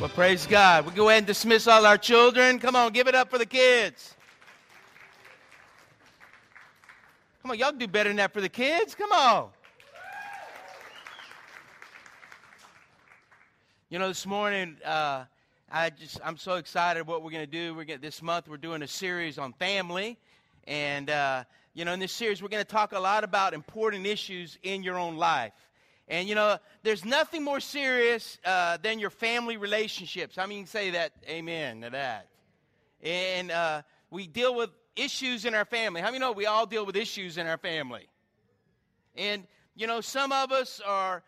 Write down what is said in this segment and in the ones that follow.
Well, praise God. We go ahead and dismiss all our children. Come on, give it up for the kids. Come on, y'all do better than that for the kids. Come on. You know, this morning, uh, I just I'm so excited what we're going to do. We're gonna, this month we're doing a series on family, and uh, you know, in this series we're going to talk a lot about important issues in your own life. And you know, there's nothing more serious uh, than your family relationships. I mean, say that, amen to that. And uh, we deal with issues in our family. How many know we all deal with issues in our family? And you know, some of us are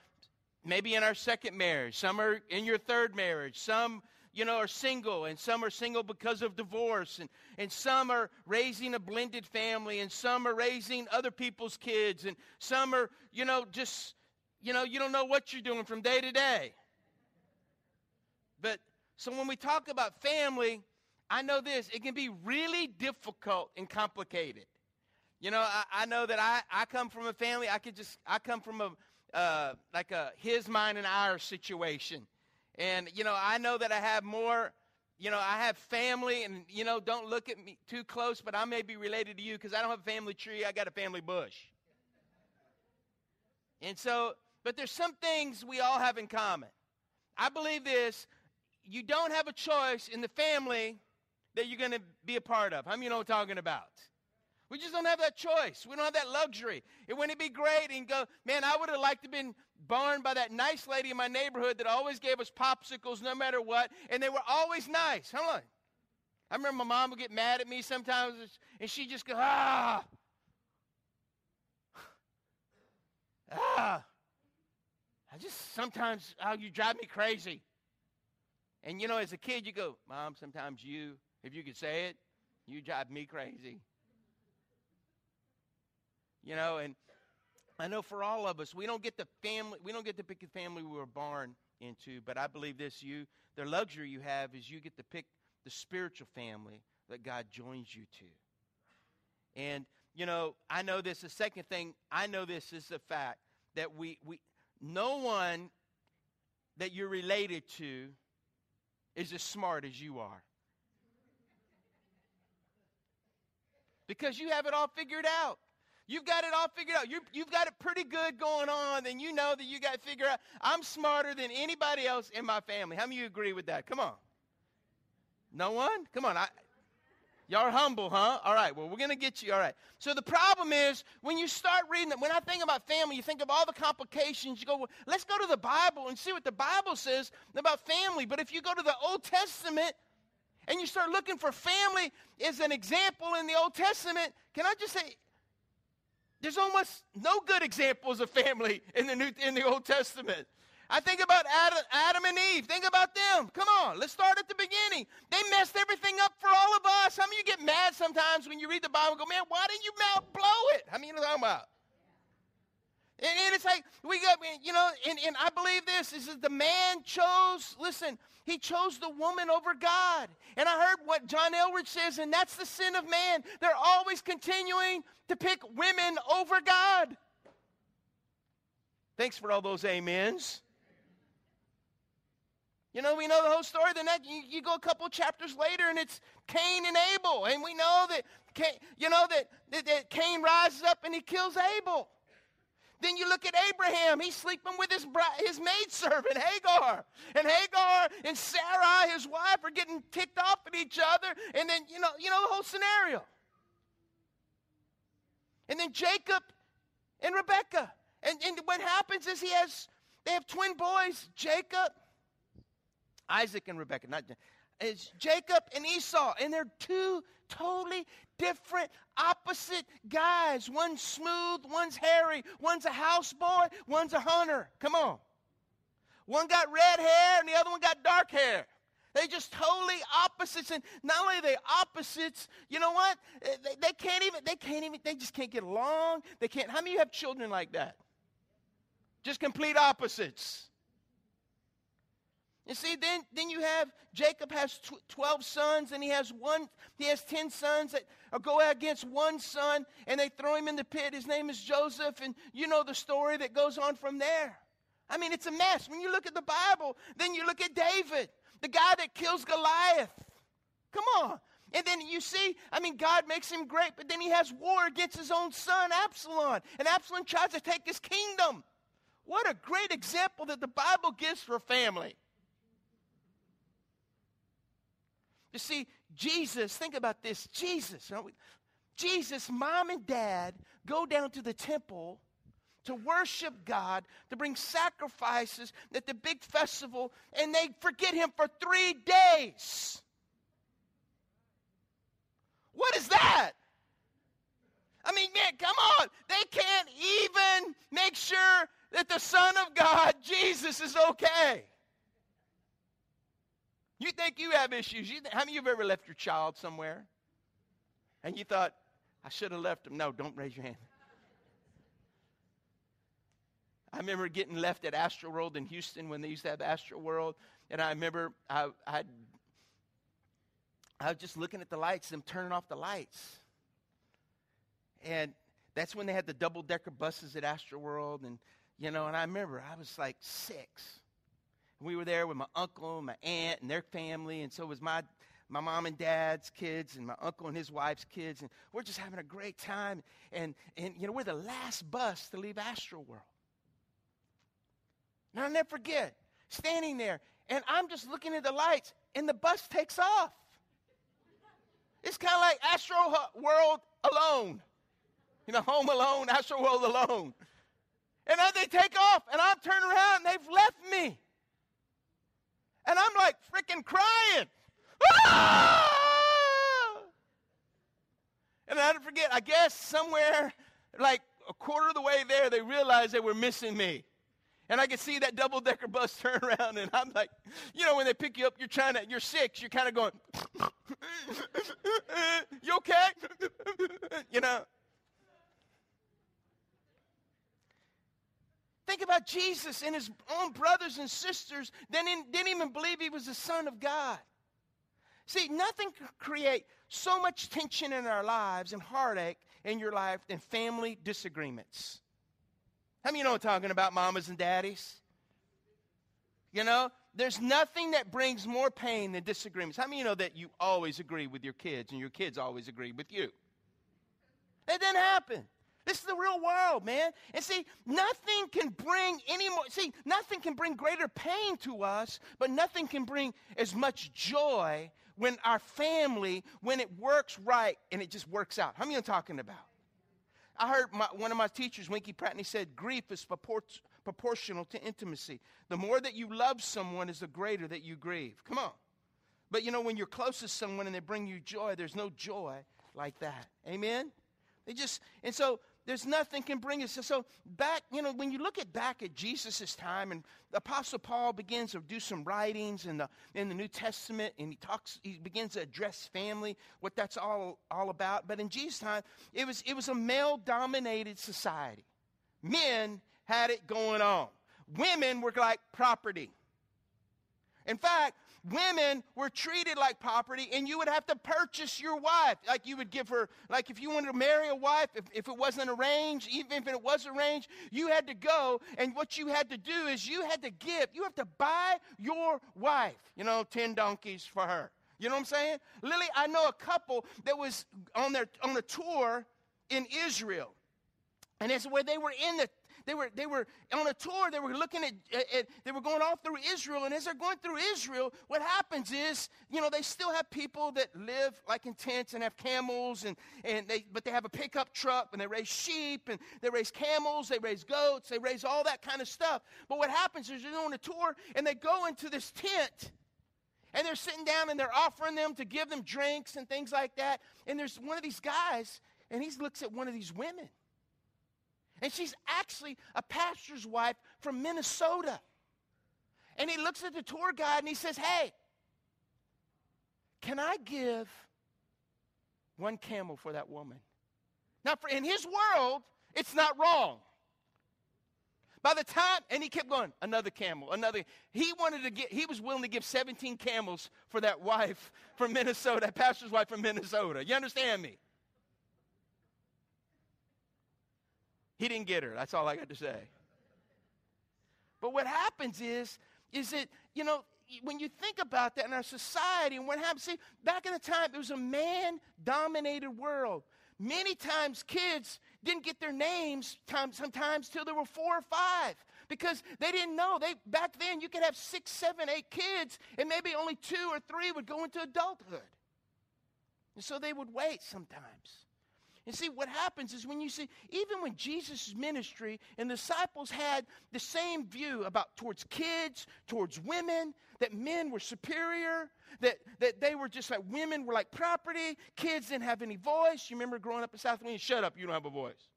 maybe in our second marriage, some are in your third marriage, some you know, are single, and some are single because of divorce, and, and some are raising a blended family, and some are raising other people's kids, and some are, you know, just you know, you don't know what you're doing from day to day. But so when we talk about family, I know this, it can be really difficult and complicated. You know, I, I know that I, I come from a family, I could just, I come from a, uh, like a his, mine, and ours situation. And, you know, I know that I have more, you know, I have family, and, you know, don't look at me too close, but I may be related to you because I don't have a family tree, I got a family bush. And so, but there's some things we all have in common. I believe this you don't have a choice in the family that you're going to be a part of. How many you know what I'm talking about? We just don't have that choice. We don't have that luxury. And wouldn't it be great and go, man, I would have liked to have been born by that nice lady in my neighborhood that always gave us popsicles no matter what, and they were always nice. Hold on. I remember my mom would get mad at me sometimes, and she'd just go, ah, ah. I just sometimes, oh, you drive me crazy. And you know, as a kid, you go, Mom, sometimes you, if you could say it, you drive me crazy. You know, and I know for all of us, we don't get the family, we don't get to pick the family we were born into, but I believe this you, the luxury you have is you get to pick the spiritual family that God joins you to. And, you know, I know this, the second thing, I know this is the fact that we, we no one that you're related to is as smart as you are. Because you have it all figured out. You've got it all figured out. you have got it pretty good going on, and you know that you got to figure out. I'm smarter than anybody else in my family. How many of you agree with that? Come on. No one? Come on. I, Y'all are humble, huh? All right, well, we're going to get you. All right. So the problem is when you start reading it, when I think about family, you think of all the complications. You go, well, let's go to the Bible and see what the Bible says about family. But if you go to the Old Testament and you start looking for family as an example in the Old Testament, can I just say, there's almost no good examples of family in the New in the Old Testament. I think about Adam, Adam, and Eve. Think about them. Come on, let's start at the beginning. They messed everything up for all of us. How many of you get mad sometimes when you read the Bible and go, man, why didn't you blow it? How many you know talking about? And, and, it's like, we got, you know, and, and I believe this is that the man chose, listen, he chose the woman over God. And I heard what John Eldredge says, and that's the sin of man. They're always continuing to pick women over God. Thanks for all those amens. You know, we know the whole story. Then that you, you, go a couple chapters later, and it's Cain and Abel, and we know that Cain, you know that, that, that Cain rises up and he kills Abel. Then you look at Abraham. He's sleeping with his bride, his maidservant Hagar, and Hagar and Sarah, his wife, are getting ticked off at each other. And then you know, you know the whole scenario. And then Jacob and Rebecca. And, and what happens is he has they have twin boys, Jacob Isaac and Rebekah, not it's Jacob and Esau, and they're two totally different, opposite guys. One's smooth, one's hairy, one's a houseboy, one's a hunter. Come on. One got red hair and the other one got dark hair. They just totally opposites, and not only they opposites, you know what? Eh, they, they can't even. They can't even. They just can't get along. They can't. How many of you have children like that? Just complete opposites. And see, then, then you have Jacob has tw- 12 sons, and he has one, he has 10 sons that go against one son, and they throw him in the pit. His name is Joseph, and you know the story that goes on from there. I mean, it's a mess. When you look at the Bible, then you look at David. the guy that kills Goliath. Come on. And then you see, I mean, God makes him great, but then he has war against his own son, Absalom. And Absalom tries to take his kingdom. What a great example that the Bible gives for family. You see, Jesus, think about this Jesus, Jesus, mom and dad go down to the temple to worship God, to bring sacrifices at the big festival, and they forget Him for three days. What is that? I mean, man, come on. They can't even make sure that the Son of God, Jesus, is okay. You think you have issues. You th- how many of you have ever left your child somewhere? And you thought, I should have left him. No, don't raise your hand. I remember getting left at Astro World in Houston when they used to have Astro World. And I remember I, I, I was just looking at the lights, them turning off the lights. And that's when they had the double decker buses at Astro World. And, you know, and I remember I was like six. We were there with my uncle and my aunt and their family. And so was my, my mom and dad's kids and my uncle and his wife's kids. And we're just having a great time. And, and you know, we're the last bus to leave Astroworld. And I'll never forget standing there, and I'm just looking at the lights, and the bus takes off. It's kind of like Astro World alone. You know, home alone, Astro World alone. And then they take off, and I'm turning around, and they've left me. And I'm like freaking crying. Ah! And I don't forget, I guess somewhere like a quarter of the way there, they realized they were missing me. And I could see that double decker bus turn around, and I'm like, you know, when they pick you up, you're trying to, you're six, you're kind of going, you okay? you know. Think about Jesus and his own brothers and sisters didn't, didn't even believe he was the Son of God. See, nothing can create so much tension in our lives and heartache in your life than family disagreements. How many you know I'm talking about, mamas and daddies? You know, there's nothing that brings more pain than disagreements. How many you know that you always agree with your kids and your kids always agree with you? It didn't happen. This is the real world, man. And see, nothing can bring any more, see, nothing can bring greater pain to us, but nothing can bring as much joy when our family, when it works right and it just works out. How many are talking about? I heard my, one of my teachers, Winky Pratt, and he said, grief is propor- proportional to intimacy. The more that you love someone is the greater that you grieve. Come on. But you know, when you're close to someone and they bring you joy, there's no joy like that. Amen? They just, and so there's nothing can bring us. So back, you know, when you look at back at Jesus' time, and the Apostle Paul begins to do some writings in the in the New Testament, and he talks, he begins to address family, what that's all all about. But in Jesus' time, it was it was a male-dominated society. Men had it going on. Women were like property. In fact, women were treated like property and you would have to purchase your wife. Like you would give her like if you wanted to marry a wife if, if it wasn't arranged even if it was arranged you had to go. And what you had to do is you had to give. You have to buy your wife you know 10 donkeys for her. You know what i'm saying? Lily i know a couple that was on their on a tour in israel. And it's where they were in the they were, they were on a tour. They were looking at, at, they were going all through Israel. And as they're going through Israel, what happens is, you know, they still have people that live like in tents and have camels, and, and they, but they have a pickup truck and they raise sheep and they raise camels, they raise goats, they raise all that kind of stuff. But what happens is they're on a tour and they go into this tent and they're sitting down and they're offering them to give them drinks and things like that. And there's one of these guys, and he looks at one of these women. And she's actually a pastor's wife from Minnesota. And he looks at the tour guide and he says, Hey, can I give one camel for that woman? Now, for, in his world, it's not wrong. By the time, and he kept going, another camel, another. He wanted to get, he was willing to give 17 camels for that wife from Minnesota, that pastor's wife from Minnesota. You understand me? He didn't get her. That's all I got to say. But what happens is, is that, you know, when you think about that in our society and what happens, see, back in the time, it was a man dominated world. Many times kids didn't get their names sometimes till they were four or five because they didn't know. They back then you could have six, seven, eight kids, and maybe only two or three would go into adulthood. And so they would wait sometimes. And see, what happens is when you see, even when Jesus' ministry and disciples had the same view about towards kids, towards women, that men were superior, that, that they were just like women were like property, kids didn't have any voice. You remember growing up in South Carolina, shut up, you don't have a voice.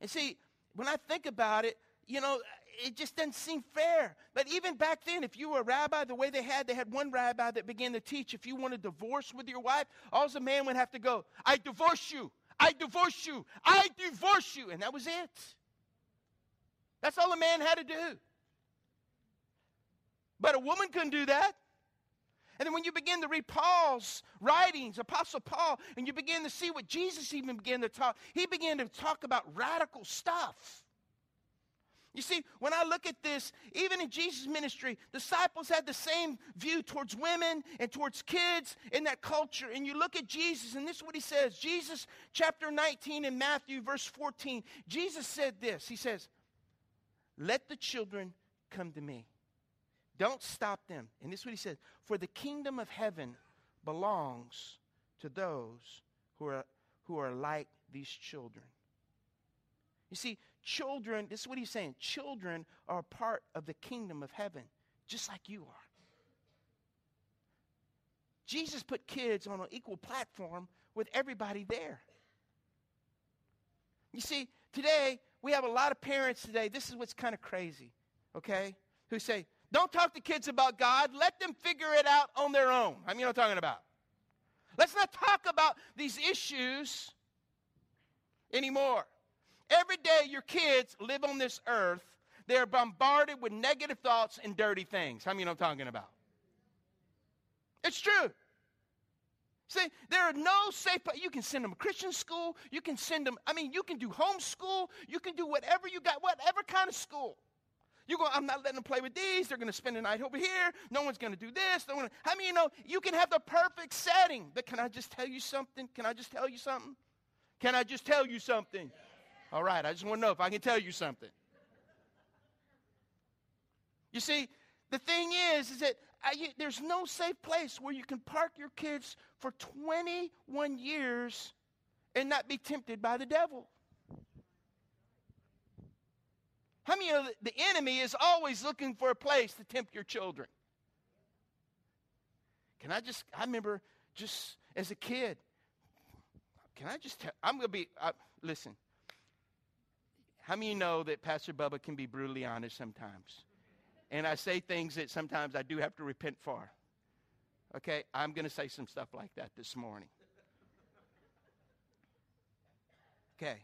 And see, when I think about it, you know, it just doesn't seem fair. But even back then, if you were a rabbi, the way they had, they had one rabbi that began to teach if you want a divorce with your wife, all the man would have to go, I divorce you, I divorce you, I divorce you. And that was it. That's all a man had to do. But a woman couldn't do that. And then when you begin to read Paul's writings, Apostle Paul, and you begin to see what Jesus even began to talk, he began to talk about radical stuff. You see, when I look at this, even in Jesus' ministry, disciples had the same view towards women and towards kids in that culture. And you look at Jesus, and this is what he says Jesus, chapter 19 in Matthew, verse 14. Jesus said this He says, Let the children come to me. Don't stop them. And this is what he says For the kingdom of heaven belongs to those who are, who are like these children. You see, Children, this is what he's saying children are a part of the kingdom of heaven, just like you are. Jesus put kids on an equal platform with everybody there. You see, today, we have a lot of parents today. This is what's kind of crazy, okay? Who say, don't talk to kids about God. Let them figure it out on their own. I mean, you know what I'm talking about. Let's not talk about these issues anymore. Every day your kids live on this earth, they're bombarded with negative thoughts and dirty things. How many know I'm talking about? It's true. See, there are no safe You can send them to Christian school. You can send them, I mean, you can do homeschool. You can do whatever you got, whatever kind of school. You go, I'm not letting them play with these. They're going to spend the night over here. No one's going to do this. Gonna, how many you know you can have the perfect setting? But can I just tell you something? Can I just tell you something? Can I just tell you something? All right, I just want to know if I can tell you something. You see, the thing is, is that I, uh, there's no safe place where you can park your kids for 21 years and not be tempted by the devil. How many of the enemy is always looking for a place to tempt your children? Can I just, I remember just as a kid, can I just tell, I'm going to be, uh, listen, how many of you know that Pastor Bubba can be brutally honest sometimes? And I say things that sometimes I do have to repent for. Okay, I'm going to say some stuff like that this morning. Okay.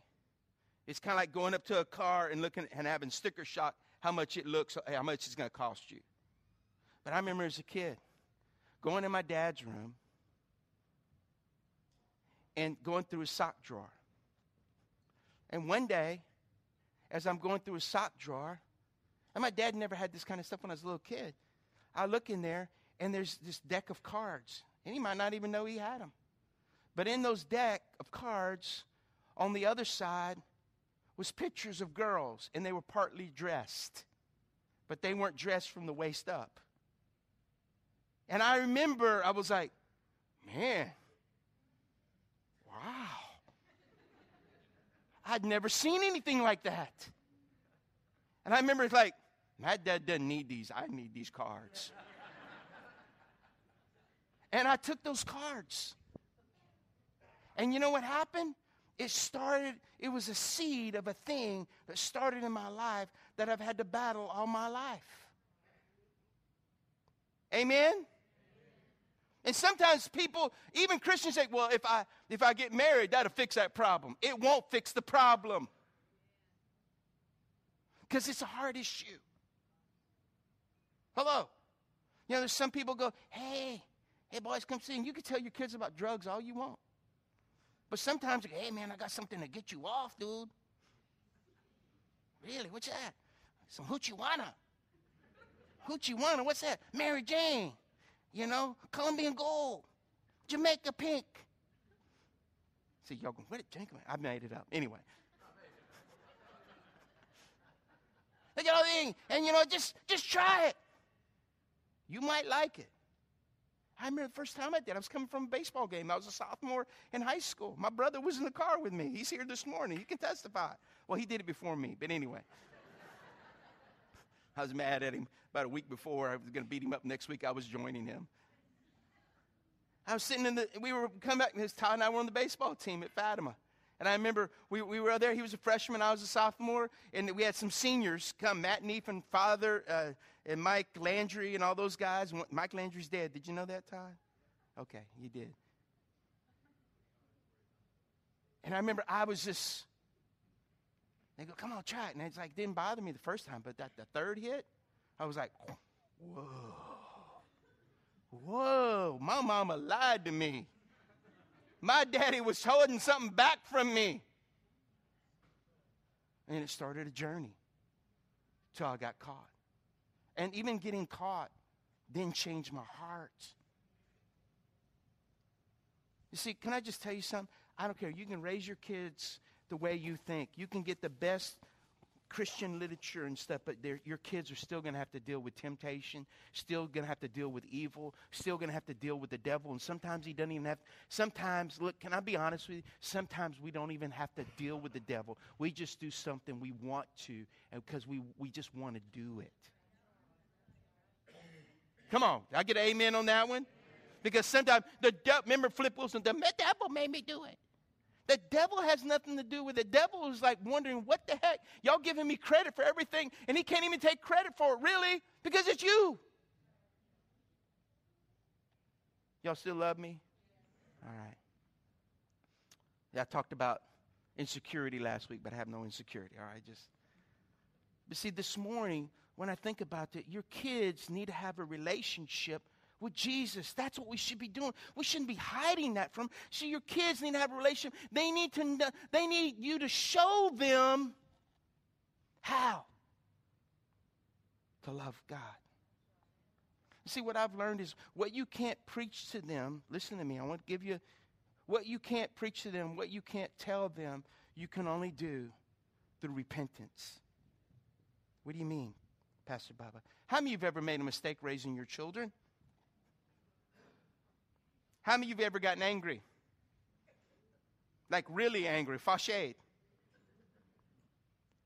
It's kind of like going up to a car and looking and having sticker shock how much it looks, how much it's going to cost you. But I remember as a kid going in my dad's room and going through his sock drawer. And one day, as I'm going through a sock drawer. And my dad never had this kind of stuff when I was a little kid. I look in there, and there's this deck of cards. And he might not even know he had them. But in those deck of cards, on the other side, was pictures of girls, and they were partly dressed. But they weren't dressed from the waist up. And I remember I was like, man, wow. I'd never seen anything like that. And I remember it's like, my dad doesn't need these. I need these cards. and I took those cards. And you know what happened? It started, it was a seed of a thing that started in my life that I've had to battle all my life. Amen? And sometimes people, even Christians say, well, if I if I get married, that'll fix that problem. It won't fix the problem. Because it's a hard issue. Hello. You know, there's some people go, hey, hey boys, come see. And you can tell your kids about drugs all you want. But sometimes, hey man, I got something to get you off, dude. Really? What's that? Some hoochie wanna. Hoochie Wanna, what's that? Mary Jane. You know, Colombian gold. Jamaica pink. See, y'all going, what did Jamaica? I made it up. Anyway. Look at all thing, and you know, just just try it. You might like it. I remember the first time I did. It, I was coming from a baseball game. I was a sophomore in high school. My brother was in the car with me. He's here this morning. He can testify. Well, he did it before me, but anyway. I was mad at him about a week before. I was going to beat him up next week. I was joining him. I was sitting in the, we were coming back, his Todd and I were on the baseball team at Fatima. And I remember we, we were there. He was a freshman, I was a sophomore, and we had some seniors come Matt Neef and Father uh, and Mike Landry and all those guys. Mike Landry's dead. Did you know that, Todd? Okay, you did. And I remember I was just, they go, come on, try it. And it's like, didn't bother me the first time, but that the third hit, I was like, whoa. Whoa, my mama lied to me. My daddy was holding something back from me. And it started a journey till I got caught. And even getting caught then changed my heart. You see, can I just tell you something? I don't care. You can raise your kids the way you think. You can get the best Christian literature and stuff, but your kids are still going to have to deal with temptation, still going to have to deal with evil, still going to have to deal with the devil. And sometimes he doesn't even have, sometimes, look, can I be honest with you? Sometimes we don't even have to deal with the devil. We just do something we want to because we, we just want to do it. Come on, I get an amen on that one? Because sometimes the devil, remember Flip Wilson, the devil made me do it. The devil has nothing to do with it. The devil is like wondering, what the heck? Y'all giving me credit for everything, and he can't even take credit for it, really, because it's you. Y'all still love me? All right. Yeah, I talked about insecurity last week, but I have no insecurity. All right, just. But see, this morning, when I think about it, your kids need to have a relationship with Jesus. That's what we should be doing. We shouldn't be hiding that from. See, your kids need to have a relationship. They need to. They need you to show them how to love God. See, what I've learned is what you can't preach to them. Listen to me. I want to give you what you can't preach to them, what you can't tell them. You can only do through repentance. What do you mean, Pastor Bubba? How many of you have ever made a mistake raising your children? How many of you have ever gotten angry? Like really angry, fâché?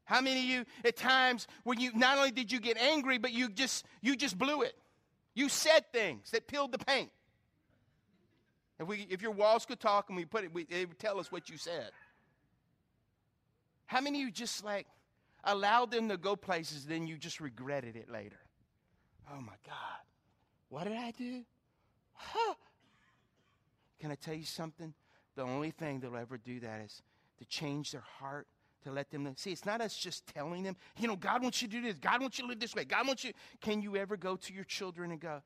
How many of you at times when you not only did you get angry, but you just you just blew it? You said things that peeled the paint. If we if your walls could talk and we put it, we, they would tell us what you said. How many of you just like allowed them to go places, then you just regretted it later? Oh my God, what did I do? Huh. Can I tell you something? The only thing that'll ever do that is to change their heart, to let them know. See, it's not us just telling them, you know, God wants you to do this. God wants you to live this way. God wants you. Can you ever go to your children and go,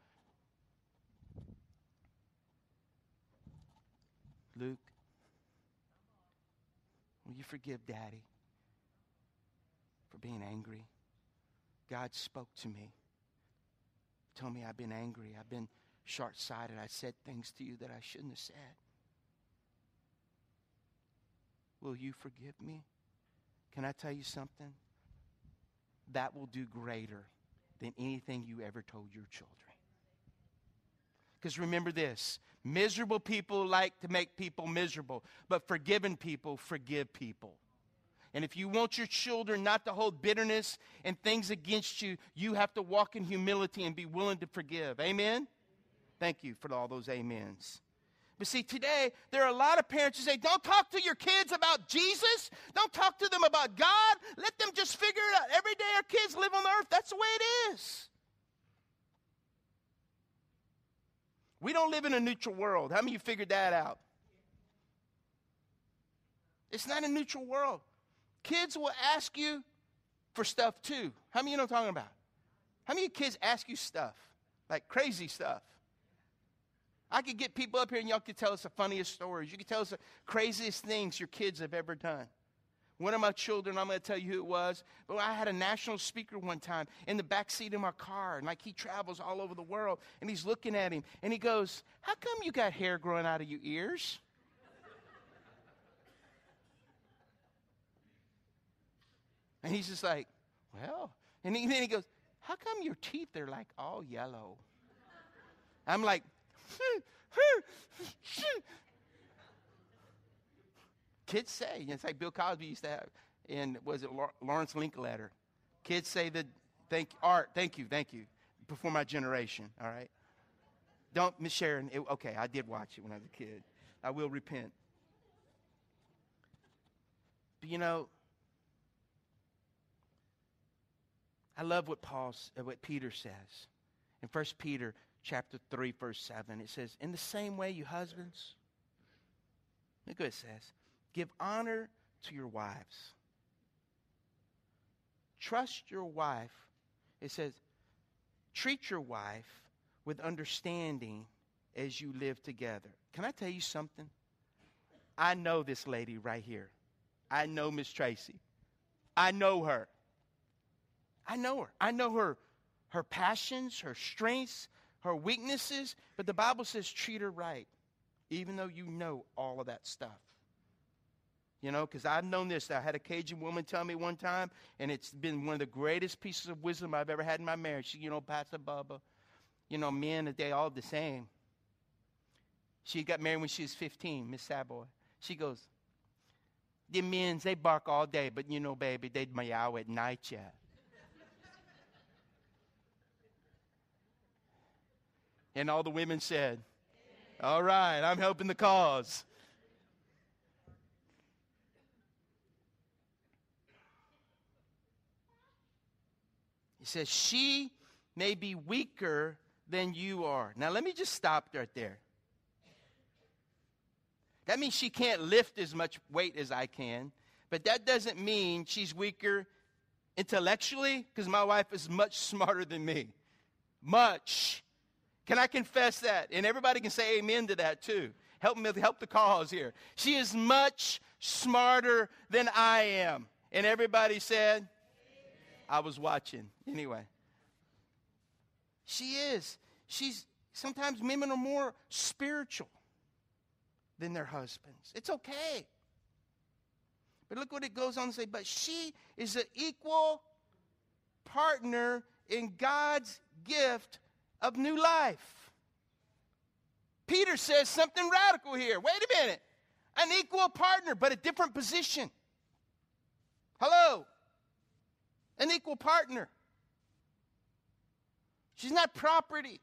Luke, will you forgive Daddy for being angry? God spoke to me, told me I've been angry. I've been short sighted. I said things to you that I shouldn't have said. Will you forgive me? Can I tell you something? That will do greater than anything you ever told your children. Because remember this miserable people like to make people miserable, but forgiven people forgive people. And if you want your children not to hold bitterness and things against you, you have to walk in humility and be willing to forgive. Amen? Thank you for all those amens. But see, today, there are a lot of parents who say, don't talk to your kids about Jesus. Don't talk to them about God. Let them just figure it out. Every day our kids live on earth. That's the way it is. We don't live in a neutral world. How many of you figured that out? It's not a neutral world. Kids will ask you for stuff too. How many of you know what I'm talking about? How many kids ask you stuff? Like crazy stuff. I could get people up here and y'all could tell us the funniest stories. You could tell us the craziest things your kids have ever done. one of my children, I'm going to tell you who it was, but I had a national speaker one time in the back seat of my car, and like he travels all over the world, and he's looking at him, and he goes, How come you got hair growing out of your ears? And he's just like, Well, and then he goes, How come your teeth are like all yellow? I'm like, Kids say, it's like Bill Cosby used to have, and was it Lawrence Linkletter? Kids say that, thank Art, thank you, thank you, before my generation, all right? Don't, Miss Sharon, it, okay, I did watch it when I was a kid. I will repent. But you know, I love what Paul, what Peter says in 1 Peter chapter 3, verse 7. It says, In the same way, you husbands, look what it says give honor to your wives. Trust your wife. It says, treat your wife with understanding as you live together. Can I tell you something? I know this lady right here. I know Miss Tracy. I know her. I know her. I know her her passions, her strengths, her weaknesses, but the Bible says treat her right, even though you know all of that stuff. You know, because I've known this. I had a Cajun woman tell me one time, and it's been one of the greatest pieces of wisdom I've ever had in my marriage. She, you know, Pastor Bubba, you know, men, they all the same. She got married when she was 15, Miss Savoy. She goes, the men, they bark all day, but you know, baby, they meow at night, yeah. And all the women said, All right, I'm helping the cause. He says, She may be weaker than you are. Now, let me just stop right there. That means she can't lift as much weight as I can, but that doesn't mean she's weaker intellectually, because my wife is much smarter than me. Much. Can I confess that? And everybody can say amen to that too. Help me help the cause here. She is much smarter than I am. And everybody said, I was watching. Anyway. She is. She's sometimes women are more spiritual than their husbands. It's okay. But look what it goes on to say. But she is an equal partner in God's gift of new life. Peter says something radical here. Wait a minute. An equal partner, but a different position. Hello. An equal partner. She's not property.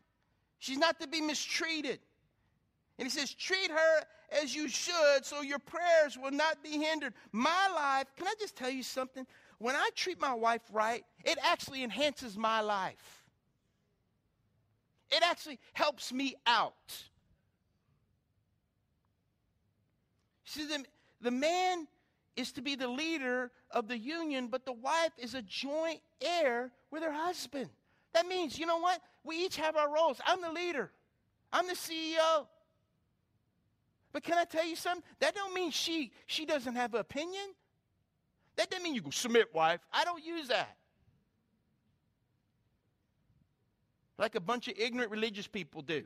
She's not to be mistreated. And he says, treat her as you should so your prayers will not be hindered. My life, can I just tell you something? When I treat my wife right, it actually enhances my life. It actually helps me out. See, the, the man is to be the leader of the union, but the wife is a joint heir with her husband. That means, you know what? We each have our roles. I'm the leader. I'm the CEO. But can I tell you something? That don't mean she she doesn't have an opinion. That doesn't mean you go submit, wife. I don't use that. Like a bunch of ignorant religious people do.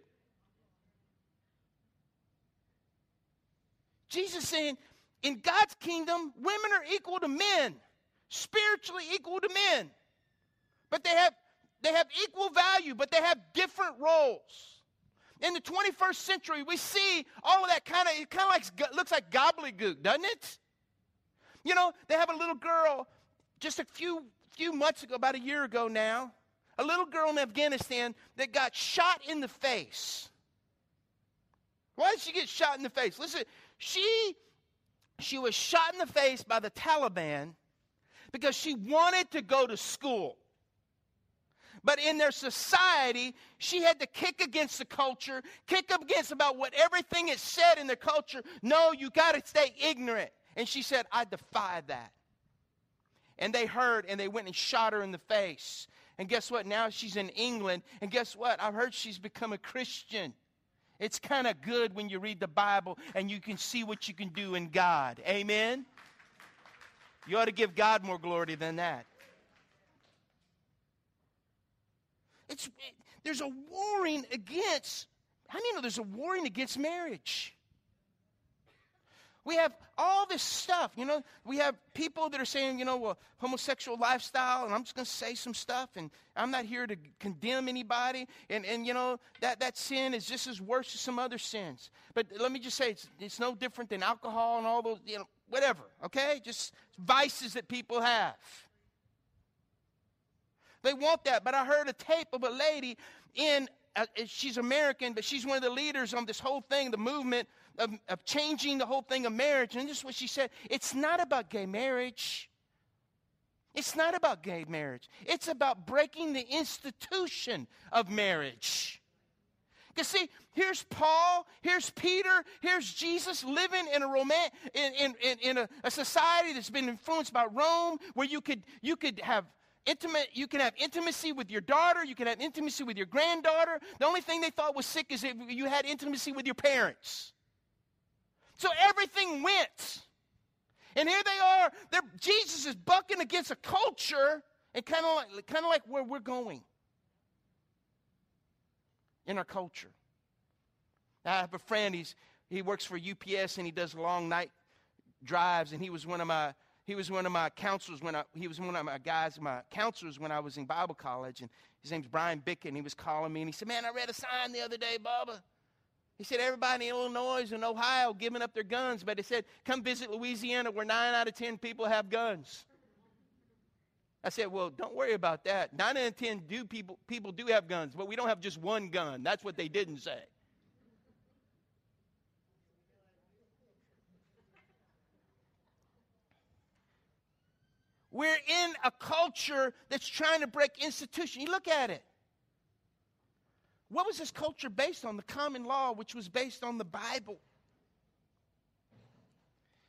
Jesus saying, in God's kingdom, women are equal to men, spiritually equal to men. But they have they have equal value, but they have different roles. In the 21st century, we see all of that kind of it kind of like looks like gobbledygook, doesn't it? You know, they have a little girl just a few few months ago, about a year ago now, a little girl in Afghanistan that got shot in the face. Why did she get shot in the face? Listen, she she was shot in the face by the Taliban because she wanted to go to school. But in their society, she had to kick against the culture, kick against about what everything is said in the culture. No, you got to stay ignorant. And she said, I defy that. And they heard and they went and shot her in the face. And guess what? Now she's in England. And guess what? I've heard she's become a Christian. It's kind of good when you read the Bible and you can see what you can do in God. Amen? You ought to give God more glory than that. It's, it, there's a warring against, how many know there's a warring against marriage? We have all this stuff, you know. We have people that are saying, you know, well, homosexual lifestyle, and I'm just going to say some stuff, and I'm not here to condemn anybody. And, and you know, that, that sin is just as worse as some other sins. But let me just say, it's, it's no different than alcohol and all those, you know, whatever, okay? Just vices that people have. They want that. But I heard a tape of a lady in, uh, she's American, but she's one of the leaders on this whole thing, the movement of, of changing the whole thing of marriage. And this is what she said it's not about gay marriage. It's not about gay marriage. It's about breaking the institution of marriage. Because see, here's Paul, here's Peter, here's Jesus living in a in, in, in, in a, a, society that's been influenced by Rome, where you could you could have intimate, you can have intimacy with your daughter, you can have intimacy with your granddaughter. The only thing they thought was sick is if you had intimacy with your parents. So everything went. And here they are. Jesus is bucking against a culture and kind of like, kind of like where we're going in our culture. I have a friend. He's he works for UPS and he does long night drives. And he was one of my he was one of my counselors when I he was one of my guys my counselors when I was in Bible college. And his name's Brian Bicken. And he was calling me and he said, "Man, I read a sign the other day, Bubba." He said, everybody in Illinois and Ohio giving up their guns, but he said, come visit Louisiana where nine out of 10 people have guns. I said, well, don't worry about that. Nine out of 10 do people, people do have guns, but we don't have just one gun. That's what they didn't say. We're in a culture that's trying to break institution. You look at it. What was this culture based on? The common law, which was based on the Bible.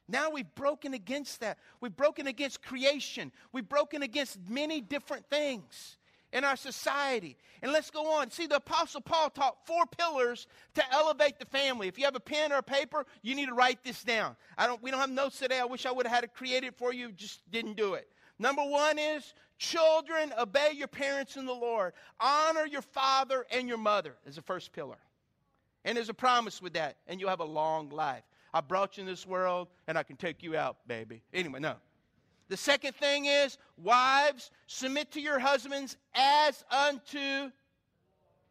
Now we've broken against that. We've broken against creation. We've broken against many different things in our society. And let's go on. See, the Apostle Paul taught four pillars to elevate the family. If you have a pen or a paper, you need to write this down. I don't, we don't have notes today. I wish I would have had it created for you, just didn't do it. Number one is Children, obey your parents in the Lord. Honor your father and your mother is the first pillar. And there's a promise with that, and you'll have a long life. I brought you in this world, and I can take you out, baby. Anyway, no. The second thing is, wives, submit to your husbands as unto,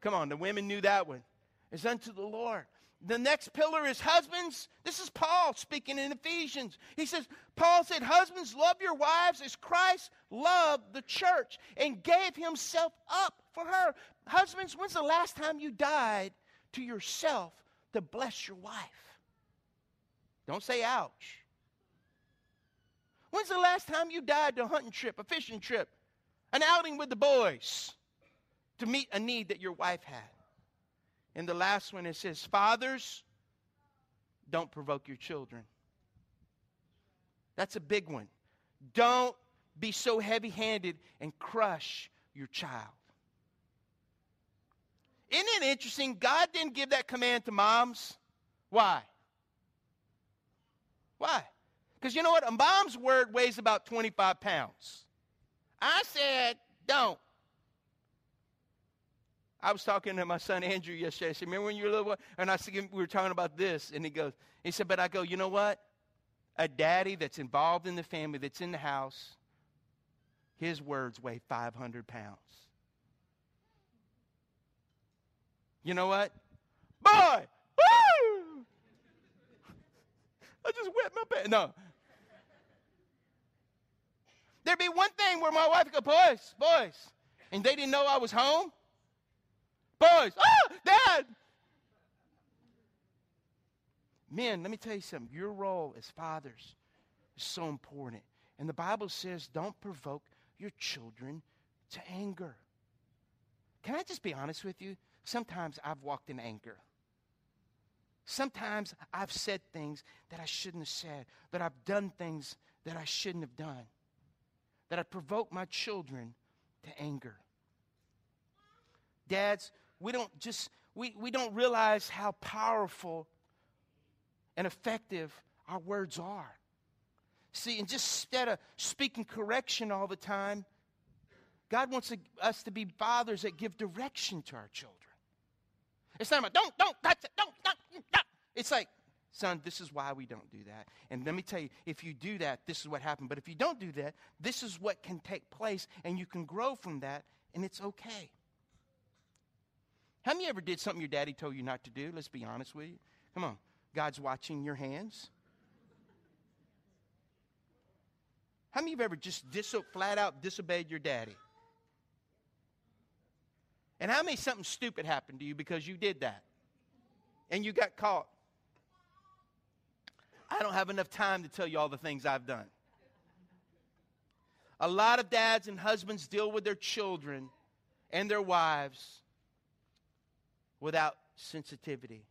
come on, the women knew that one, as unto the Lord. The next pillar is husbands. This is Paul speaking in Ephesians. He says, Paul said, Husbands, love your wives as Christ loved the church and gave himself up for her. Husbands, when's the last time you died to yourself to bless your wife? Don't say ouch. When's the last time you died to a hunting trip, a fishing trip, an outing with the boys to meet a need that your wife had? And the last one it says, Fathers, don't provoke your children. That's a big one. Don't be so heavy handed and crush your child. Isn't it interesting? God didn't give that command to moms. Why? Why? Because you know what? A mom's word weighs about 25 pounds. I said, don't. I was talking to my son Andrew yesterday. I said, Remember when you were little? Boy? And I said, We were talking about this. And he goes, He said, But I go, You know what? A daddy that's involved in the family, that's in the house, his words weigh 500 pounds. You know what? Boy! Woo! I just wet my pants. No. There'd be one thing where my wife would go, Boys, boys. And they didn't know I was home. Boys, oh, dad. Men, let me tell you something. Your role as fathers is so important. And the Bible says, don't provoke your children to anger. Can I just be honest with you? Sometimes I've walked in anger. Sometimes I've said things that I shouldn't have said, that I've done things that I shouldn't have done, that I provoke my children to anger. Dads, we don't just we, we don't realize how powerful and effective our words are. See, and just instead of speaking correction all the time, God wants us to be fathers that give direction to our children. It's not about, don't, don't, that's it, don't, don't, don't. It's like, son, this is why we don't do that. And let me tell you, if you do that, this is what happened. But if you don't do that, this is what can take place, and you can grow from that, and it's okay. How many ever did something your daddy told you not to do? Let's be honest with you. Come on. God's watching your hands. How many of you ever just flat out disobeyed your daddy? And how many something stupid happened to you because you did that? And you got caught. I don't have enough time to tell you all the things I've done. A lot of dads and husbands deal with their children and their wives without sensitivity.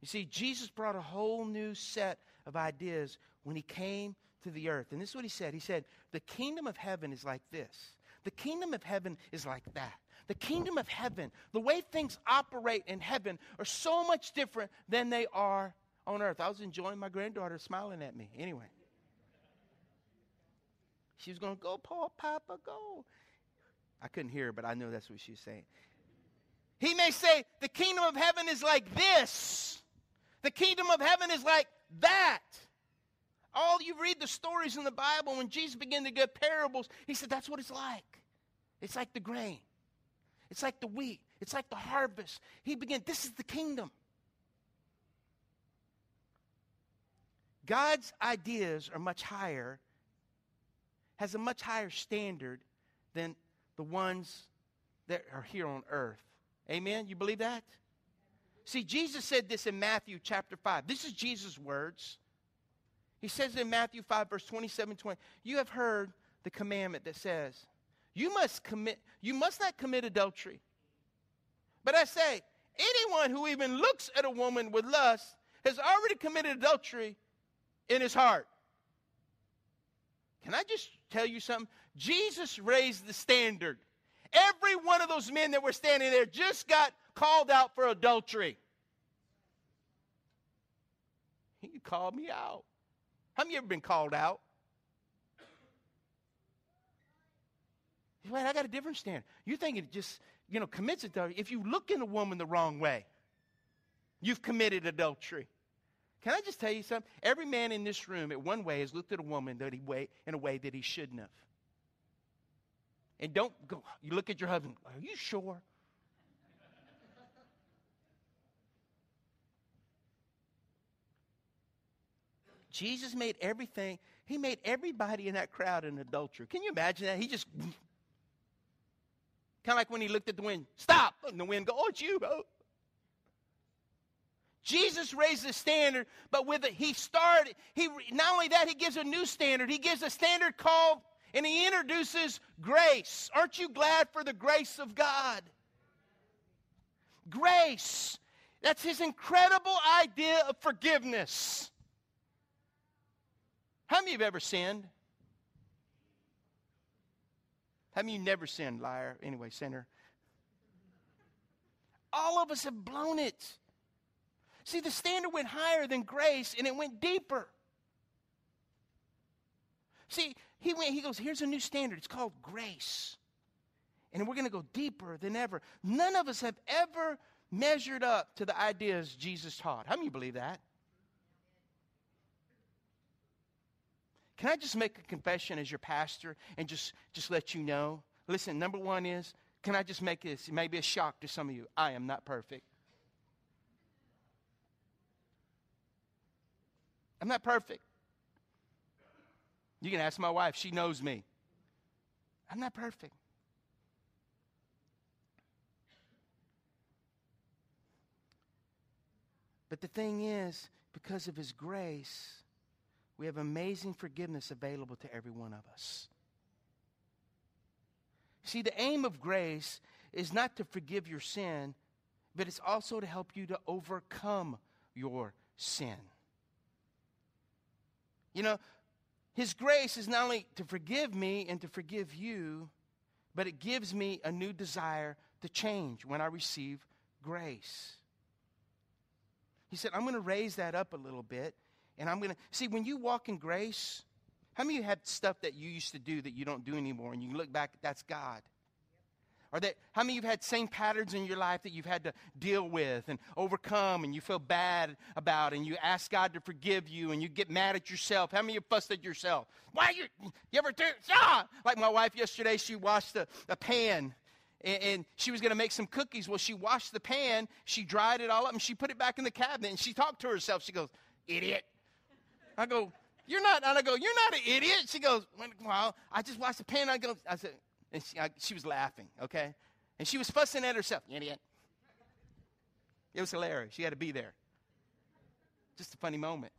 You see, Jesus brought a whole new set of ideas when he came to the earth. And this is what he said He said, The kingdom of heaven is like this, the kingdom of heaven is like that. The kingdom of heaven, the way things operate in heaven, are so much different than they are on earth. I was enjoying my granddaughter smiling at me. Anyway, she was going to go, Paul, Papa, go. I couldn't hear her, but I know that's what she was saying. He may say, The kingdom of heaven is like this. The kingdom of heaven is like that. All you read the stories in the Bible, when Jesus began to give parables, he said, That's what it's like. It's like the grain, it's like the wheat, it's like the harvest. He began, This is the kingdom. God's ideas are much higher, has a much higher standard than the ones that are here on earth. Amen? You believe that? See, Jesus said this in Matthew chapter 5. This is Jesus' words. He says in Matthew 5, verse 27 20, You have heard the commandment that says, You must commit, you must not commit adultery. But I say, anyone who even looks at a woman with lust has already committed adultery in his heart. Can I just tell you something? Jesus raised the standard. Every one of those men that were standing there just got called out for adultery. He called me out. How many ever been called out? Wait, I got a different standard. You think it just, you know, commits adultery. If you look at a woman the wrong way, you've committed adultery. Can I just tell you something? Every man in this room, at one way, has looked at a woman that he way, in a way that he shouldn't have. And don't go, you look at your husband, are you sure? Jesus made everything, he made everybody in that crowd an adulterer. Can you imagine that? He just kind of like when he looked at the wind, stop, and the wind go, oh, it's you. Jesus raised the standard, but with it, he started, he not only that, he gives a new standard. He gives a standard called and he introduces grace. Aren't you glad for the grace of God? Grace. That's his incredible idea of forgiveness. How many of you have ever sinned? How many you never sinned, liar? Anyway, sinner. All of us have blown it. See, the standard went higher than grace and it went deeper. See, he went, he goes, here's a new standard. It's called grace. And we're going to go deeper than ever. None of us have ever measured up to the ideas Jesus taught. How many believe that? Can I just make a confession as your pastor and just, just let you know? Listen, number one is, can I just make this? It may be a shock to some of you. I am not perfect. I'm not perfect. You can ask my wife, she knows me. I'm not perfect. But the thing is, because of His grace, we have amazing forgiveness available to every one of us. See, the aim of grace is not to forgive your sin, but it's also to help you to overcome your sin. You know, his grace is not only to forgive me and to forgive you, but it gives me a new desire to change when I receive grace. He said, I'm going to raise that up a little bit. And I'm going to see when you walk in grace, how many of you had stuff that you used to do that you don't do anymore and you look back, that's God? Or that how many of you have had same patterns in your life that you've had to deal with and overcome and you feel bad about and you ask God to forgive you and you get mad at yourself? How many of you fussed at yourself? Why you you ever do ah! like my wife yesterday, she washed a, a pan and, and she was going to make some cookies. Well, she washed the pan, she dried it all up, and she put it back in the cabinet. And she talked to herself. She goes, "Idiot." I go, "You're not." And I go, "You're not an idiot." She goes, "Well, I just washed the pan." I go, I said, and she, I, she was laughing, okay? And she was fussing at herself. Idiot. It was hilarious. She had to be there. Just a funny moment.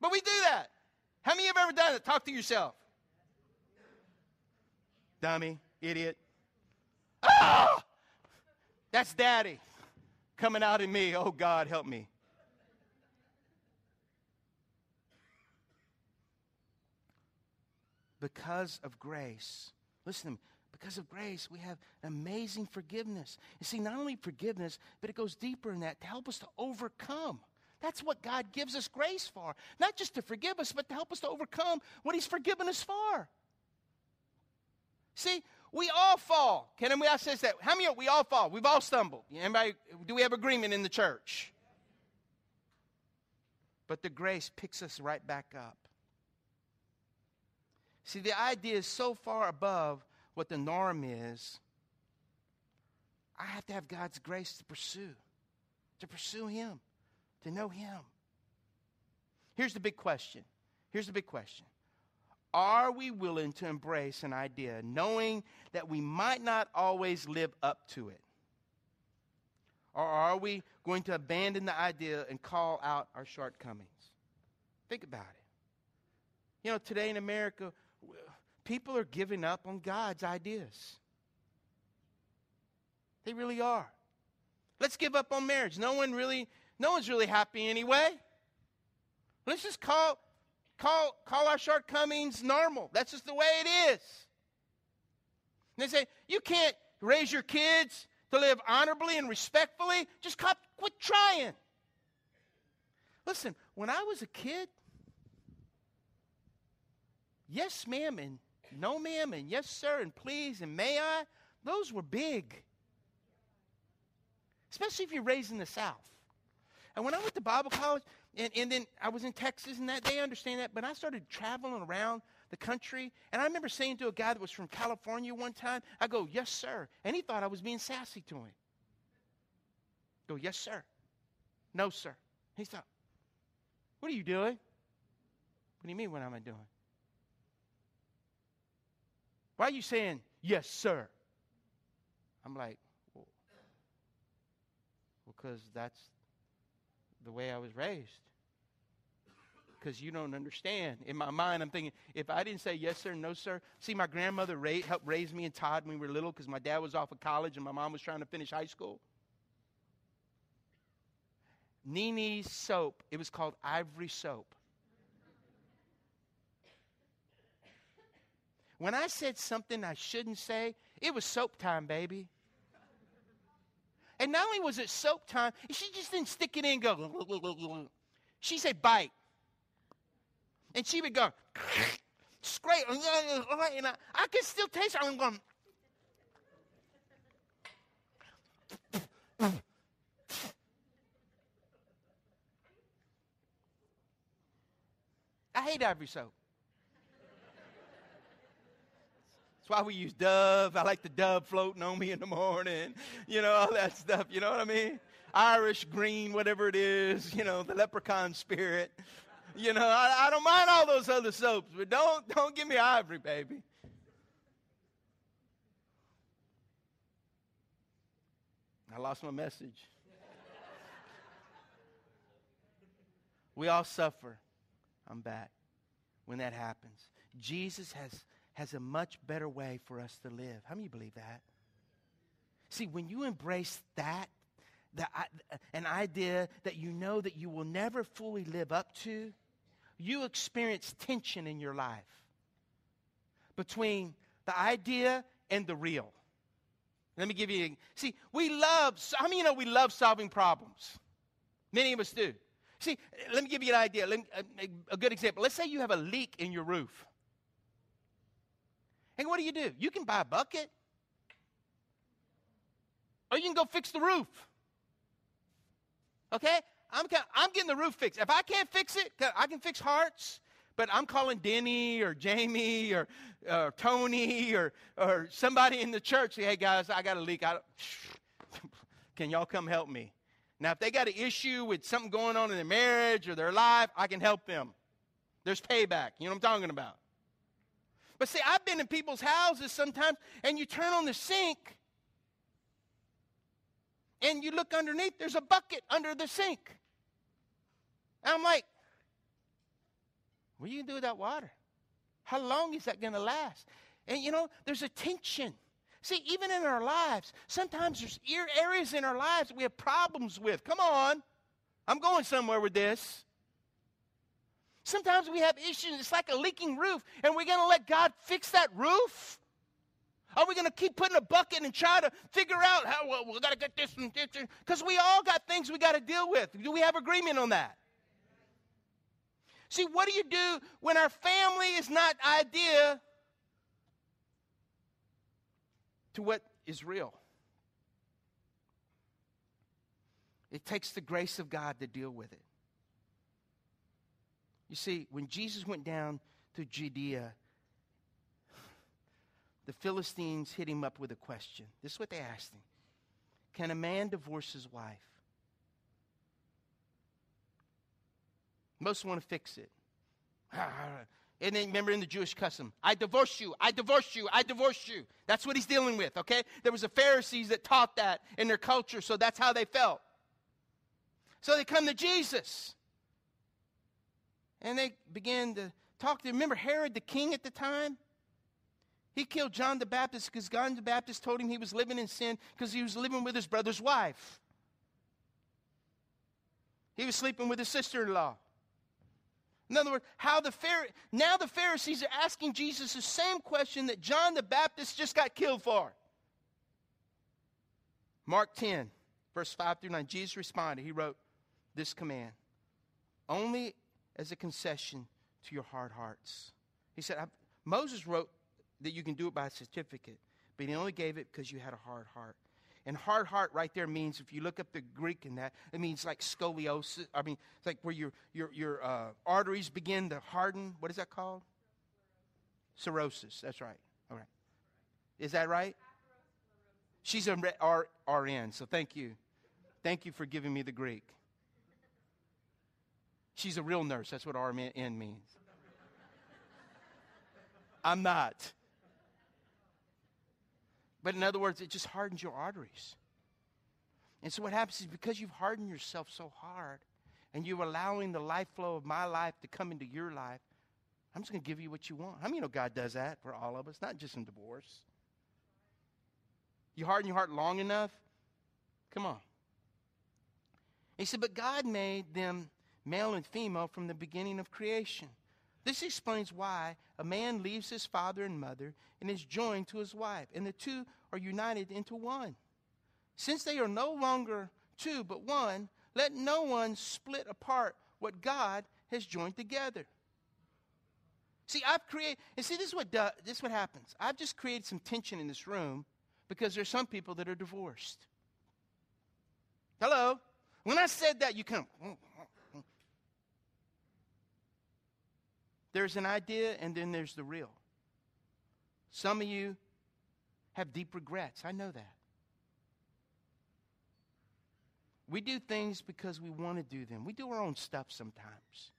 But we do that. How many of you have ever done it? Talk to yourself. Dummy, idiot. Ah! That's daddy coming out in me. Oh, God, help me. Because of grace, Listen. Because of grace, we have amazing forgiveness. You see, not only forgiveness, but it goes deeper in that to help us to overcome. That's what God gives us grace for. Not just to forgive us, but to help us to overcome what He's forgiven us for. See, we all fall. Can we all say that? How many? We all fall. We've all stumbled. Anybody? Do we have agreement in the church? But the grace picks us right back up. See, the idea is so far above what the norm is. I have to have God's grace to pursue, to pursue Him, to know Him. Here's the big question. Here's the big question. Are we willing to embrace an idea knowing that we might not always live up to it? Or are we going to abandon the idea and call out our shortcomings? Think about it. You know, today in America, people are giving up on God's ideas. They really are. Let's give up on marriage. No one really, no one's really happy anyway. Let's just call, call, call our shortcomings normal. That's just the way it is. And they say, you can't raise your kids to live honorably and respectfully. Just quit trying. Listen, when I was a kid, yes, ma'am, and no, ma'am, and yes, sir, and please, and may I, those were big. Especially if you're raised in the South. And when I went to Bible college, and, and then I was in Texas, and that they understand that, but I started traveling around the country, and I remember saying to a guy that was from California one time, I go, yes, sir. And he thought I was being sassy to him. I go, yes, sir. No, sir. He thought, what are you doing? What do you mean, what am I doing? Why are you saying, yes, sir? I'm like, well, because that's the way I was raised. Because you don't understand. In my mind, I'm thinking, if I didn't say yes, sir, no, sir. See, my grandmother ra- helped raise me and Todd when we were little because my dad was off of college and my mom was trying to finish high school. Nini's soap, it was called Ivory Soap. When I said something I shouldn't say, it was soap time, baby. And not only was it soap time, she just didn't stick it in and go. She said bite. And she would go scrape. And I, I could still taste it. I'm going. I hate ivory soap. That's why we use Dove. I like the Dove floating on me in the morning. You know, all that stuff. You know what I mean? Irish green, whatever it is. You know, the leprechaun spirit. You know, I, I don't mind all those other soaps, but don't don't give me ivory, baby. I lost my message. we all suffer. I'm back when that happens. Jesus has has a much better way for us to live. How many believe that? See, when you embrace that, the, an idea that you know that you will never fully live up to, you experience tension in your life between the idea and the real. Let me give you, see, we love, how many you know we love solving problems? Many of us do. See, let me give you an idea. Me, a, a good example. Let's say you have a leak in your roof. And what do you do? You can buy a bucket, or you can go fix the roof. Okay? I'm, I'm getting the roof fixed. If I can't fix it, I can fix hearts, but I'm calling Denny or Jamie or, or Tony or, or somebody in the church. Say, hey guys, I got a leak. I can y'all come help me? Now, if they got an issue with something going on in their marriage or their life, I can help them. There's payback. You know what I'm talking about? But see, I've been in people's houses sometimes, and you turn on the sink, and you look underneath, there's a bucket under the sink. And I'm like, what are you going to do with that water? How long is that going to last? And you know, there's a tension. See, even in our lives, sometimes there's areas in our lives we have problems with. Come on. I'm going somewhere with this. Sometimes we have issues. It's like a leaking roof, and we're going to let God fix that roof? Are we going to keep putting a bucket and try to figure out how, well, we got to get this this? Because we all got things we got to deal with. Do we have agreement on that? See, what do you do when our family is not idea to what is real? It takes the grace of God to deal with it. You see, when Jesus went down to Judea, the Philistines hit him up with a question. This is what they asked him Can a man divorce his wife? Most want to fix it. And then remember in the Jewish custom, I divorce you, I divorce you, I divorce you. That's what he's dealing with, okay? There was a Pharisees that taught that in their culture, so that's how they felt. So they come to Jesus. And they began to talk to him. Remember Herod the king at the time? He killed John the Baptist because John the Baptist told him he was living in sin because he was living with his brother's wife. He was sleeping with his sister in law. In other words, how the Phar- now the Pharisees are asking Jesus the same question that John the Baptist just got killed for. Mark 10, verse 5 through 9. Jesus responded. He wrote this command Only as a concession to your hard hearts. He said, Moses wrote that you can do it by a certificate, but he only gave it because you had a hard heart. And hard heart right there means, if you look up the Greek in that, it means like scoliosis. I mean, it's like where your, your, your uh, arteries begin to harden. What is that called? Cirrhosis. That's right. All right. Is that right? She's a R- RN, so thank you. Thank you for giving me the Greek. She's a real nurse. That's what RN means. I'm not. But in other words, it just hardens your arteries. And so what happens is because you've hardened yourself so hard and you're allowing the life flow of my life to come into your life, I'm just going to give you what you want. How many know God does that for all of us, not just in divorce? You harden your heart long enough? Come on. He said, but God made them male and female from the beginning of creation. This explains why a man leaves his father and mother and is joined to his wife, and the two are united into one. Since they are no longer two but one, let no one split apart what God has joined together. See, I've created, and see, this is what does, this is what happens. I've just created some tension in this room because there's some people that are divorced. Hello. When I said that, you come. There's an idea, and then there's the real. Some of you have deep regrets. I know that. We do things because we want to do them. We do our own stuff sometimes.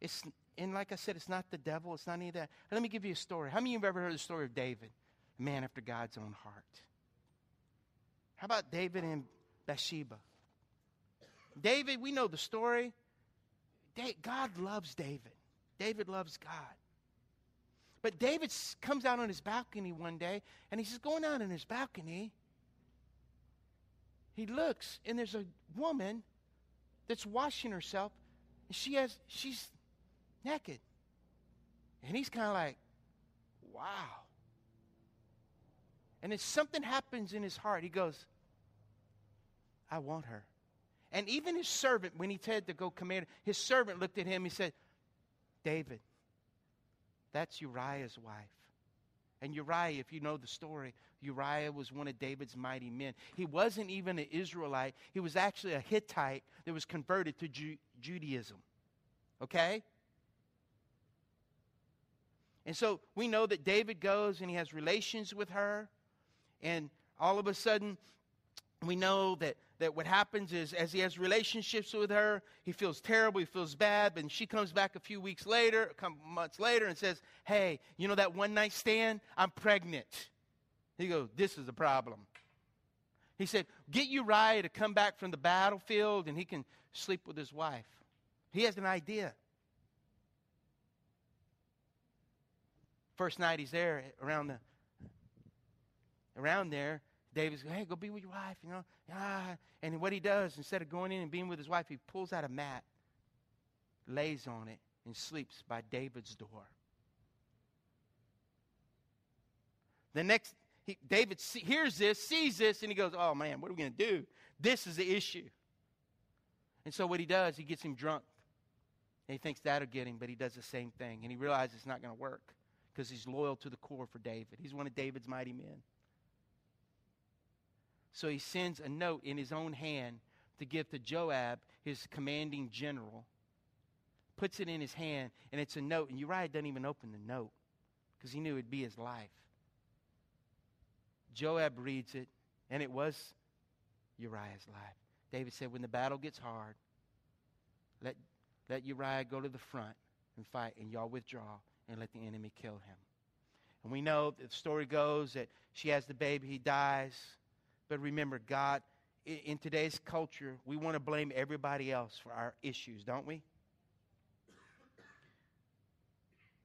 It's and like I said, it's not the devil, it's not any of that. let me give you a story. How many of you have ever heard the story of David, a man after God's own heart? How about David and Bathsheba? David, we know the story. God loves David. David loves God. But David comes out on his balcony one day, and he's just going out on his balcony. He looks, and there's a woman that's washing herself, and she has she's naked. And he's kind of like, wow. And then something happens in his heart. He goes, I want her. And even his servant, when he said to go command, his servant looked at him. He said, David, that's Uriah's wife. And Uriah, if you know the story, Uriah was one of David's mighty men. He wasn't even an Israelite, he was actually a Hittite that was converted to Ju- Judaism. Okay? And so we know that David goes and he has relations with her. And all of a sudden, we know that, that what happens is as he has relationships with her, he feels terrible, he feels bad, and she comes back a few weeks later, a couple months later, and says, Hey, you know that one night stand? I'm pregnant. He goes, This is a problem. He said, Get Uriah to come back from the battlefield and he can sleep with his wife. He has an idea. First night he's there around the around there, David's hey, go be with your wife, you know. Ah. And what he does, instead of going in and being with his wife, he pulls out a mat, lays on it, and sleeps by David's door. The next, he, David see, hears this, sees this, and he goes, Oh man, what are we going to do? This is the issue. And so what he does, he gets him drunk. And he thinks that'll get him, but he does the same thing. And he realizes it's not going to work because he's loyal to the core for David. He's one of David's mighty men. So he sends a note in his own hand to give to Joab, his commanding general. Puts it in his hand, and it's a note. And Uriah doesn't even open the note because he knew it'd be his life. Joab reads it, and it was Uriah's life. David said, When the battle gets hard, let, let Uriah go to the front and fight, and y'all withdraw and let the enemy kill him. And we know the story goes that she has the baby, he dies. But remember, God, in today's culture, we want to blame everybody else for our issues, don't we?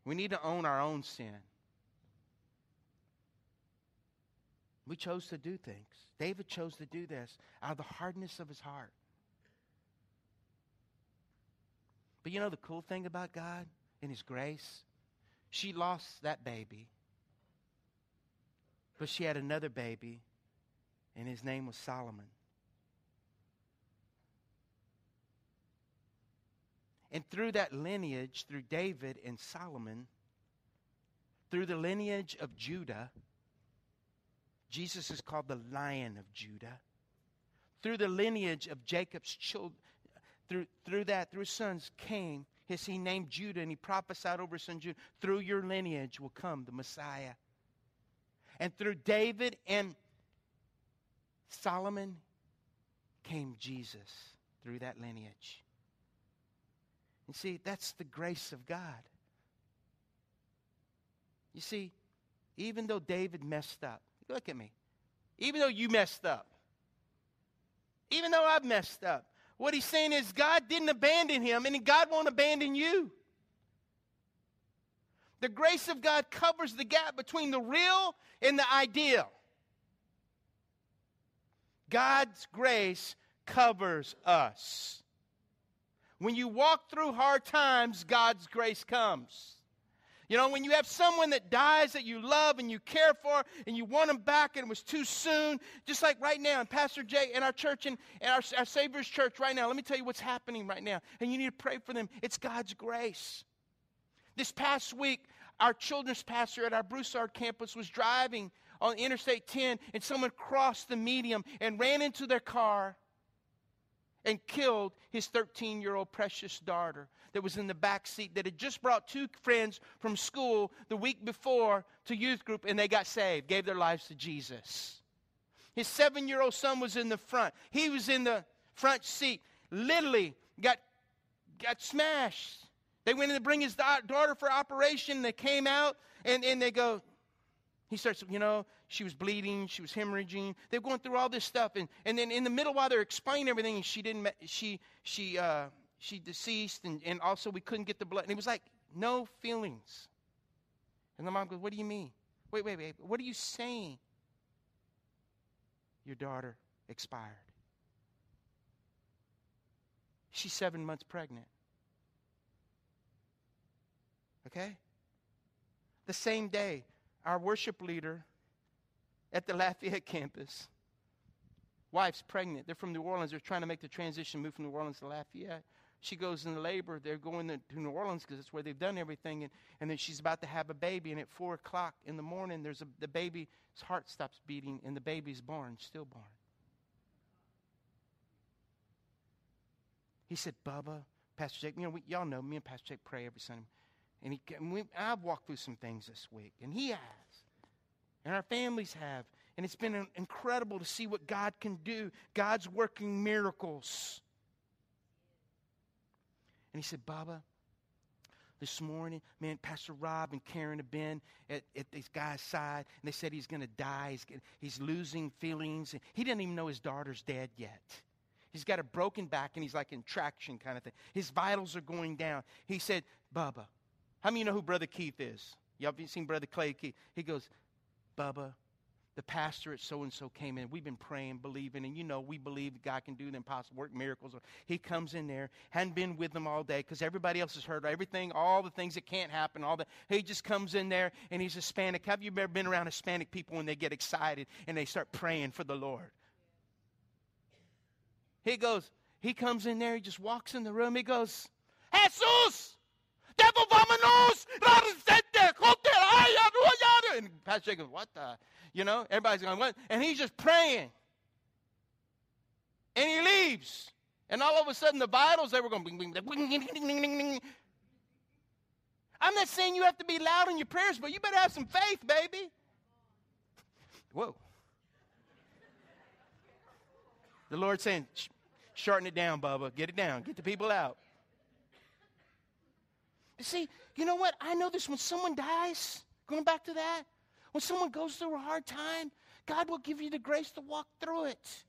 We need to own our own sin. We chose to do things. David chose to do this out of the hardness of his heart. But you know the cool thing about God and His grace? She lost that baby, but she had another baby and his name was Solomon. And through that lineage, through David and Solomon, through the lineage of Judah, Jesus is called the Lion of Judah. Through the lineage of Jacob's children, through, through that, through his sons came, his, he named Judah and he prophesied over his son Judah. Through your lineage will come the Messiah. And through David and Solomon came Jesus through that lineage. And see, that's the grace of God. You see, even though David messed up, look at me, even though you messed up, even though I've messed up, what he's saying is God didn't abandon him and God won't abandon you. The grace of God covers the gap between the real and the ideal. God's grace covers us. When you walk through hard times, God's grace comes. You know, when you have someone that dies that you love and you care for and you want them back and it was too soon, just like right now and Pastor Jay in our church and in our, our Savior's church right now, let me tell you what's happening right now. And you need to pray for them. It's God's grace. This past week, our children's pastor at our Broussard campus was driving on Interstate 10 and someone crossed the medium and ran into their car and killed his 13 year old precious daughter that was in the back seat that had just brought two friends from school the week before to youth group and they got saved, gave their lives to Jesus. His seven year old son was in the front. He was in the front seat, literally got, got smashed. They went in to bring his daughter for operation. They came out and, and they go, he starts, you know, she was bleeding, she was hemorrhaging. They're going through all this stuff, and, and then in the middle while they're explaining everything, she didn't, she, she, uh, she deceased, and, and also we couldn't get the blood. And it was like no feelings. And the mom goes, "What do you mean? Wait, wait, wait. What are you saying? Your daughter expired. She's seven months pregnant. Okay. The same day, our worship leader at the Lafayette campus wife's pregnant. They're from New Orleans. They're trying to make the transition, move from New Orleans to Lafayette. She goes into labor. They're going to, New Orleans because that's where they've done everything. And, and then she's about to have a baby. And at 4 o'clock in the morning, there's a, the baby's heart stops beating, and the baby's born, stillborn. He said, Bubba, Pastor Jake, you know, we, y'all know me and Pastor Jake pray every Sunday. And, he, we, I've walked through some things this week, and he has. And our families have. And it's been incredible to see what God can do. God's working miracles. And he said, Bubba, this morning, man, Pastor Rob and Karen have been at, at this guy's side, and they said he's going to die. He's, he's losing feelings. He didn't even know his daughter's dead yet. He's got a broken back, and he's like in traction kind of thing. His vitals are going down. He said, Bubba, how many of you know who Brother Keith is? Y'all have seen Brother Clay Keith? He goes, Bubba, the pastor at so and so came in. We've been praying, believing, and you know we believe God can do the impossible, work miracles. He comes in there, hadn't been with them all day because everybody else has heard everything, all the things that can't happen, all that. He just comes in there and he's Hispanic. Have you ever been around Hispanic people when they get excited and they start praying for the Lord? He goes, he comes in there, he just walks in the room, he goes, Jesus! Devil vamonos! And Pastor goes, what the? You know, everybody's going, what? And he's just praying. And he leaves. And all of a sudden, the vitals, they were going, bing, bing, bing. I'm not saying you have to be loud in your prayers, but you better have some faith, baby. Whoa. The Lord's saying, shorten it down, Bubba. Get it down. Get the people out. See, you know what? I know this when someone dies, going back to that, when someone goes through a hard time, God will give you the grace to walk through it.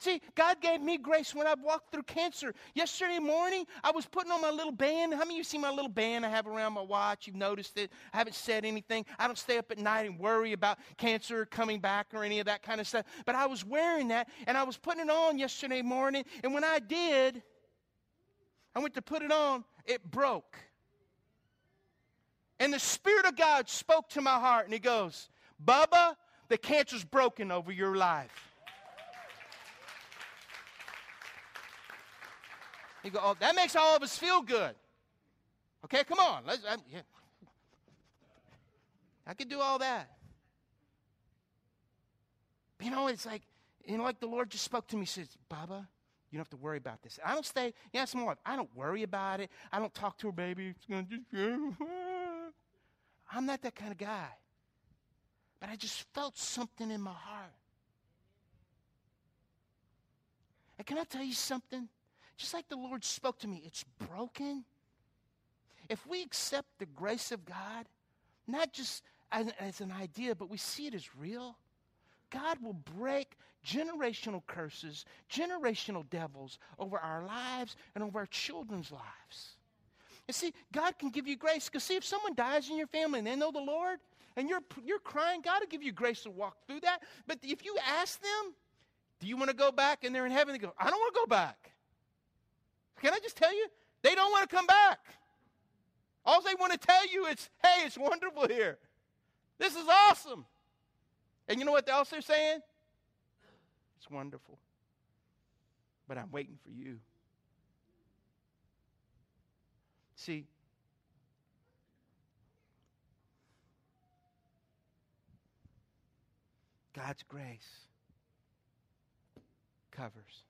See, God gave me grace when I walked through cancer. Yesterday morning, I was putting on my little band. How many of you see my little band I have around my watch? You've noticed it. I haven't said anything. I don't stay up at night and worry about cancer coming back or any of that kind of stuff. But I was wearing that, and I was putting it on yesterday morning. And when I did, I went to put it on, it broke. And the Spirit of God spoke to my heart, and He goes, Bubba, the cancer's broken over your life. You go, oh, that makes all of us feel good. Okay, come on. Let's, I, yeah. I could do all that. You know, it's like, you know, like the Lord just spoke to me, says, Bubba, you don't have to worry about this. I don't stay, yeah, some more. I don't worry about it. I don't talk to her, baby. It's I'm not that kind of guy. But I just felt something in my heart. And can I tell you something? Just like the Lord spoke to me, it's broken. If we accept the grace of God, not just as, as an idea, but we see it as real, God will break generational curses, generational devils over our lives and over our children's lives. And see, God can give you grace. Because see, if someone dies in your family and they know the Lord, and you're, you're crying, God will give you grace to walk through that. But if you ask them, do you want to go back? And they're in heaven, they go, I don't want to go back. Can I just tell you? They don't want to come back. All they want to tell you is, hey, it's wonderful here. This is awesome. And you know what else they're saying? It's wonderful. But I'm waiting for you. See, God's grace covers.